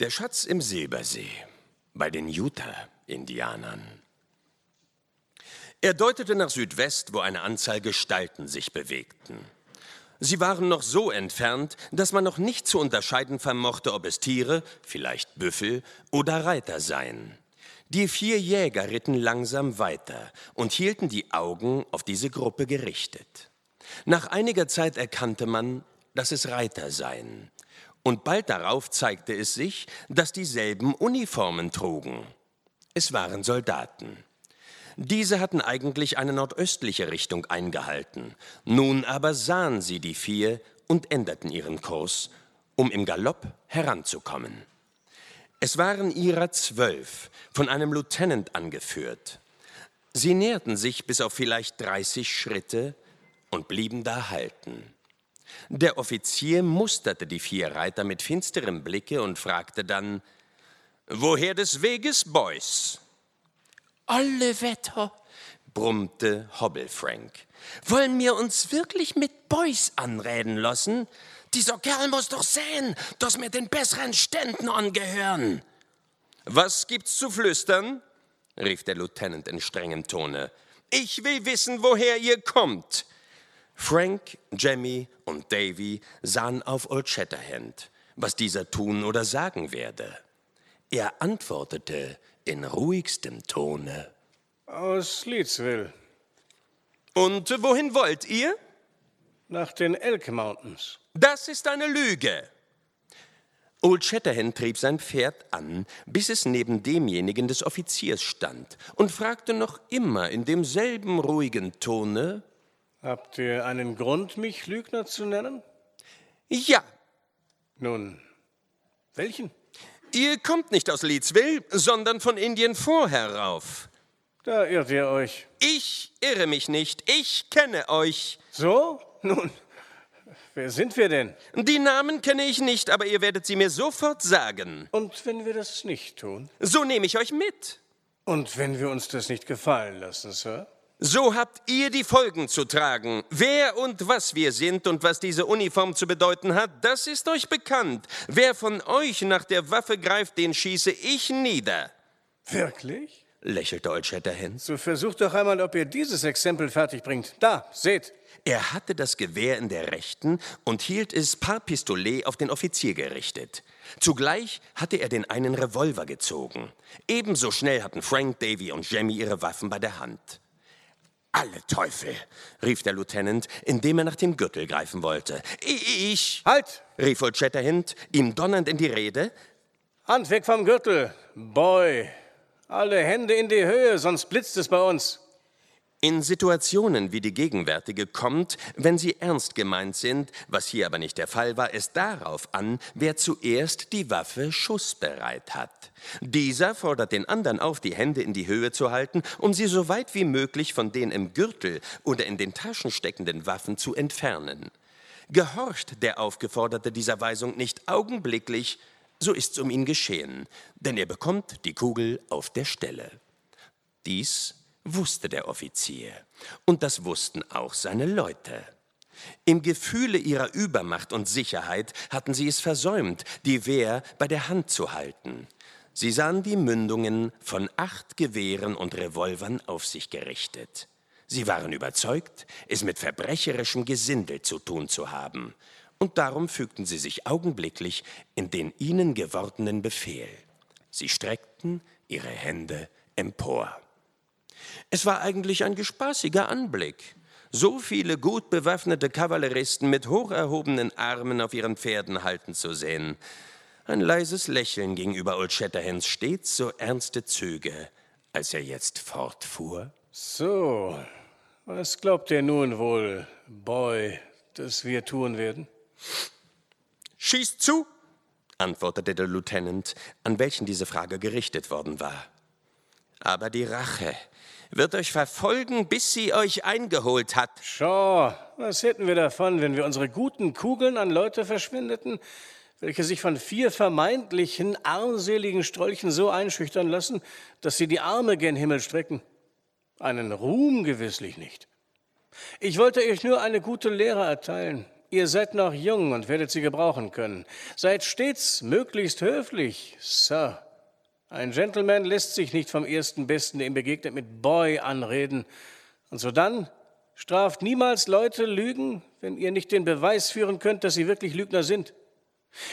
Der Schatz im Silbersee bei den Utah-Indianern. Er deutete nach Südwest, wo eine Anzahl Gestalten sich bewegten. Sie waren noch so entfernt, dass man noch nicht zu unterscheiden vermochte, ob es Tiere, vielleicht Büffel oder Reiter seien. Die vier Jäger ritten langsam weiter und hielten die Augen auf diese Gruppe gerichtet. Nach einiger Zeit erkannte man, dass es Reiter seien. Und bald darauf zeigte es sich, dass dieselben Uniformen trugen. Es waren Soldaten. Diese hatten eigentlich eine nordöstliche Richtung eingehalten. Nun aber sahen sie die vier und änderten ihren Kurs, um im Galopp heranzukommen. Es waren ihrer zwölf, von einem Lieutenant angeführt. Sie näherten sich bis auf vielleicht 30 Schritte und blieben da halten. Der Offizier musterte die vier Reiter mit finsterem Blicke und fragte dann, Woher des Weges, Boys? Alle Wetter, brummte Hobble Frank. Wollen wir uns wirklich mit Boys anreden lassen? Dieser Kerl muss doch sehen, dass wir den besseren Ständen angehören. Was gibt's zu flüstern? rief der Lieutenant in strengem Tone. Ich will wissen, woher ihr kommt. Frank, Jemmy und Davy sahen auf Old Shatterhand, was dieser tun oder sagen werde. Er antwortete in ruhigstem Tone. Aus Leedsville. Und wohin wollt ihr? Nach den Elk Mountains. Das ist eine Lüge. Old Shatterhand trieb sein Pferd an, bis es neben demjenigen des Offiziers stand und fragte noch immer in demselben ruhigen Tone: Habt ihr einen Grund, mich Lügner zu nennen? Ja. Nun, welchen? Ihr kommt nicht aus Leedsville, sondern von Indien vor herauf. Da irrt ihr euch. Ich irre mich nicht. Ich kenne euch. So? Nun, wer sind wir denn? Die Namen kenne ich nicht, aber ihr werdet sie mir sofort sagen. Und wenn wir das nicht tun? So nehme ich euch mit. Und wenn wir uns das nicht gefallen lassen, Sir? So habt ihr die Folgen zu tragen. Wer und was wir sind und was diese Uniform zu bedeuten hat, das ist euch bekannt. Wer von euch nach der Waffe greift, den schieße ich nieder. Wirklich? lächelte Old Shatterhand. So versucht doch einmal, ob ihr dieses Exempel fertigbringt. Da, seht. Er hatte das Gewehr in der rechten und hielt es par Pistolet auf den Offizier gerichtet. Zugleich hatte er den einen Revolver gezogen. Ebenso schnell hatten Frank, Davy und Jemmy ihre Waffen bei der Hand. Alle Teufel, rief der Lieutenant, indem er nach dem Gürtel greifen wollte. Ich. Halt! rief Old Shatterhand, ihm donnernd in die Rede. Hand weg vom Gürtel. Boy, alle Hände in die Höhe, sonst blitzt es bei uns. In Situationen wie die gegenwärtige kommt, wenn sie ernst gemeint sind, was hier aber nicht der Fall war, es darauf an, wer zuerst die Waffe schussbereit hat. Dieser fordert den anderen auf, die Hände in die Höhe zu halten, um sie so weit wie möglich von den im Gürtel oder in den Taschen steckenden Waffen zu entfernen. Gehorcht der Aufgeforderte dieser Weisung nicht augenblicklich, so ist's um ihn geschehen, denn er bekommt die Kugel auf der Stelle. Dies wusste der Offizier. Und das wussten auch seine Leute. Im Gefühle ihrer Übermacht und Sicherheit hatten sie es versäumt, die Wehr bei der Hand zu halten. Sie sahen die Mündungen von acht Gewehren und Revolvern auf sich gerichtet. Sie waren überzeugt, es mit verbrecherischem Gesindel zu tun zu haben, und darum fügten sie sich augenblicklich in den ihnen gewordenen Befehl. Sie streckten ihre Hände empor. Es war eigentlich ein gespaßiger Anblick. So viele gut bewaffnete Kavalleristen mit hoch erhobenen Armen auf ihren Pferden halten zu sehen. Ein leises Lächeln gegenüber Old Shatterhands stets so ernste Züge, als er jetzt fortfuhr. So, was glaubt ihr nun wohl, Boy, dass wir tun werden? Schießt zu, antwortete der Lieutenant, an welchen diese Frage gerichtet worden war. Aber die Rache wird euch verfolgen, bis sie euch eingeholt hat. Shaw, was hätten wir davon, wenn wir unsere guten Kugeln an Leute verschwendeten, welche sich von vier vermeintlichen armseligen Strolchen so einschüchtern lassen, dass sie die Arme gen Himmel strecken? Einen Ruhm gewisslich nicht. Ich wollte euch nur eine gute Lehre erteilen, Ihr seid noch jung und werdet sie gebrauchen können. Seid stets möglichst höflich, Sir. Ein Gentleman lässt sich nicht vom ersten Besten, der ihm begegnet, mit Boy anreden. Und so dann straft niemals Leute Lügen, wenn ihr nicht den Beweis führen könnt, dass sie wirklich Lügner sind.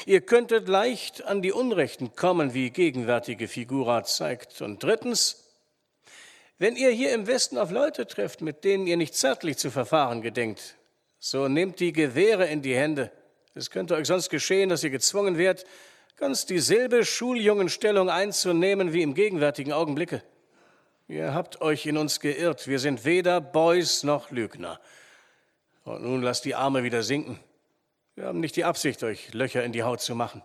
Ihr könntet leicht an die Unrechten kommen, wie gegenwärtige Figura zeigt. Und drittens, wenn ihr hier im Westen auf Leute trefft, mit denen ihr nicht zärtlich zu verfahren gedenkt, so nehmt die Gewehre in die Hände. Es könnte euch sonst geschehen, dass ihr gezwungen werdet, ganz dieselbe Schuljungenstellung einzunehmen wie im gegenwärtigen Augenblicke. Ihr habt euch in uns geirrt. Wir sind weder Boys noch Lügner. Und nun lasst die Arme wieder sinken. Wir haben nicht die Absicht, euch Löcher in die Haut zu machen.